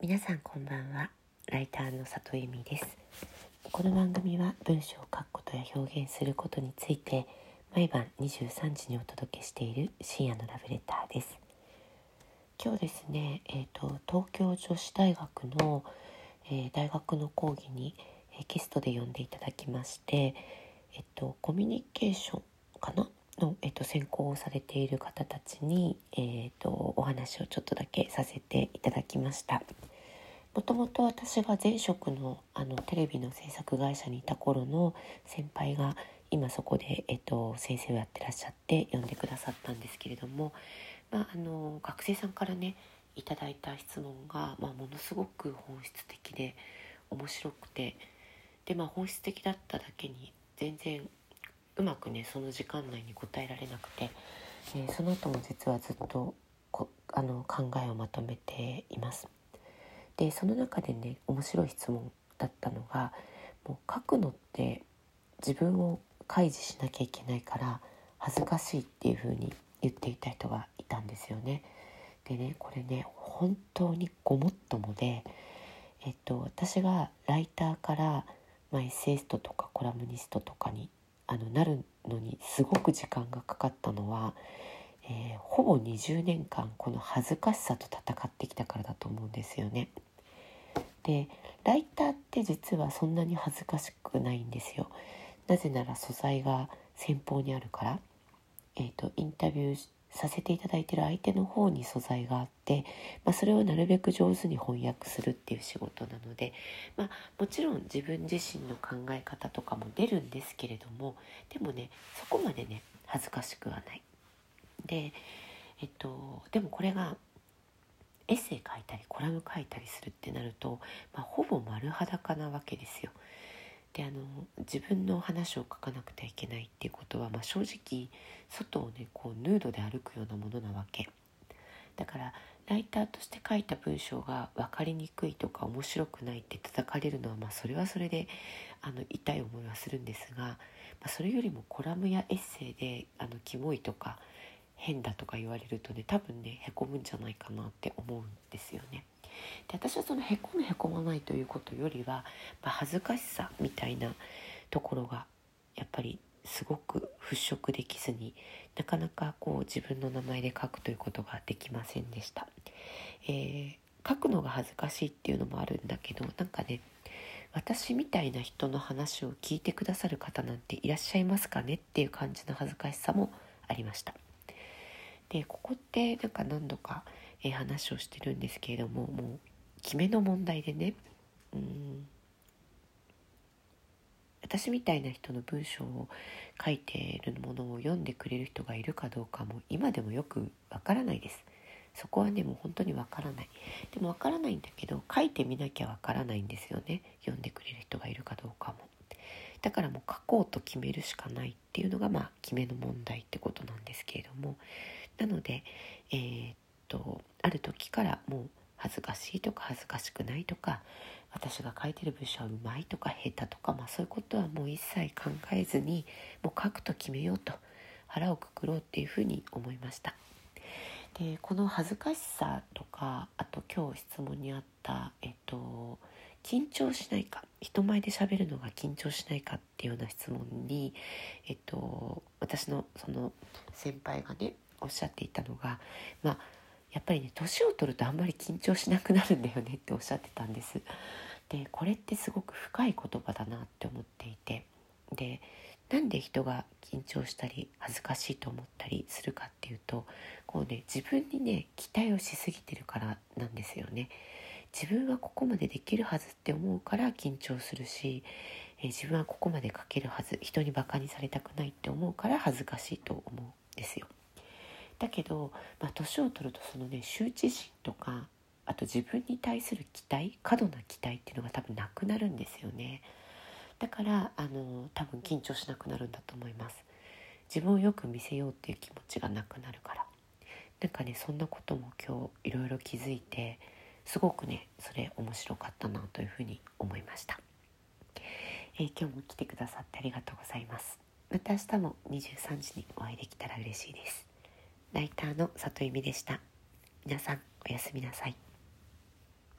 皆さんこんばんは。ライターの里由美です。この番組は文章を書くことや表現することについて毎晩23時にお届けしている深夜のラブレターです。今日ですね、えーと、東京女子大学の、えー、大学の講義に、えー、ゲストで呼んでいただきまして、えっ、ー、と、コミュニケーションかなの、えっと、専攻をされている方たちに、えっと、お話をちょっとだけさせていただきました。もともと私が前職のあのテレビの制作会社にいた頃の先輩が今そこで、えっと、先生をやってらっしゃって呼んでくださったんですけれども、まあ、あの学生さんからねいただいた質問が、まあ、ものすごく本質的で面白くてで、まあ、本質的だっただけに全然うまくねその時間内に答えられなくて、えー、その後も実はずっとこあの考えをまとめています。でその中でね面白い質問だったのがもう書くのって自分を開示しなきゃいけないから恥ずかしいっていう風に言っていた人がいたんですよね。でねこれね本当にごもっともで、えっと、私がライターから、まあ、エッセイストとかコラムニストとかにあのなるのにすごく時間がかかったのは、えー、ほぼ20年間この恥ずかしさと戦ってきたからだと思うんですよね。でライターって実はそんなに恥ずかしくないんですよ。なぜなら素材が先方にあるから、えーと、インタビューさせていただいてる相手の方に素材があって、まあ、それをなるべく上手に翻訳するっていう仕事なので、まあ、もちろん自分自身の考え方とかも出るんですけれどもでもねそこまでね恥ずかしくはない。でえっとでもこれがエッセイ書いたりコラム書いたりするってなると、まあ、ほぼ丸裸なわけですよ。であの自分の話を書かなくてはいけないっていうことは、まあ、正直外をねこうヌードで歩くようなものなわけだからライターとして書いた文章が分かりにくいとか面白くないって叩かれるのは、まあ、それはそれであの痛い思いはするんですが、まあ、それよりもコラムやエッセイであのキモいとか変だとか言われるとね多分ねへこむんじゃないかなって思うんですよね。で私はそのへこむへこまないということよりは、まあ、恥ずかしさみたいなところがやっぱりすごく払拭できずになかなかこう自分の名前で書くということができませんでした。えー、書くのが恥ずかしいっていうのもあるんだけどなんかね私みたいな人の話を聞いてくださる方なんていらっしゃいますかねっていう感じの恥ずかしさもありました。でここってなんか何度かえ、話をしてるんですけれどももう決めの問題でね。うん。私みたいな人の文章を書いているものを読んでくれる人がいるかどうかも今でもよくわからないです。そこはねもう本当にわからない。でもわからないんだけど書いてみなきゃわからないんですよね。読んでくれる人がいるかどうかも。だからもう書こうと決めるしかないっていうのがまあ決めの問題ってことなんですけれども。なのでえー、っとある時からもう恥ずかしいとか恥ずかしくないとか私が書いてる文章はうまいとか下手とか、まあ、そういうことはもう一切考えずにもう書くと決めようと腹をくくろうっていうふうに思いました。でこの恥ずかしさとかあと今日質問にあった、えっと、緊張しないか人前で喋るのが緊張しないかっていうような質問に、えっと、私のその先輩がねおっしゃっていたのがまあやっぱりね年を取るとあんまり緊張しなくなるんだよねっておっしゃってたんです。でこれってすごく深い言葉だなって思っていてでなんで人が緊張したり恥ずかしいと思ったりするかっていうとこうね自分にね期待をしすぎてるからなんですよね。自分はここまでできるはずって思うから緊張するし、え自分はここまで書けるはず人にバカにされたくないって思うから恥ずかしいと思うんですよ。だけど、まあ、年を取るとそのね羞恥心とかあと自分に対する期待過度な期待っていうのが多分なくなるんですよね。だからあの多分緊張しなくなるんだと思います。自分をよく見せようっていう気持ちがなくなるから。なんかねそんなことも今日いろいろ気づいてすごくねそれ面白かったなというふうに思いました、えー、今日も来てくださってありがとうございます。また明日も23時にお会いできたら嬉しいです。ライターの里由美でした。皆さんおやすみなさい。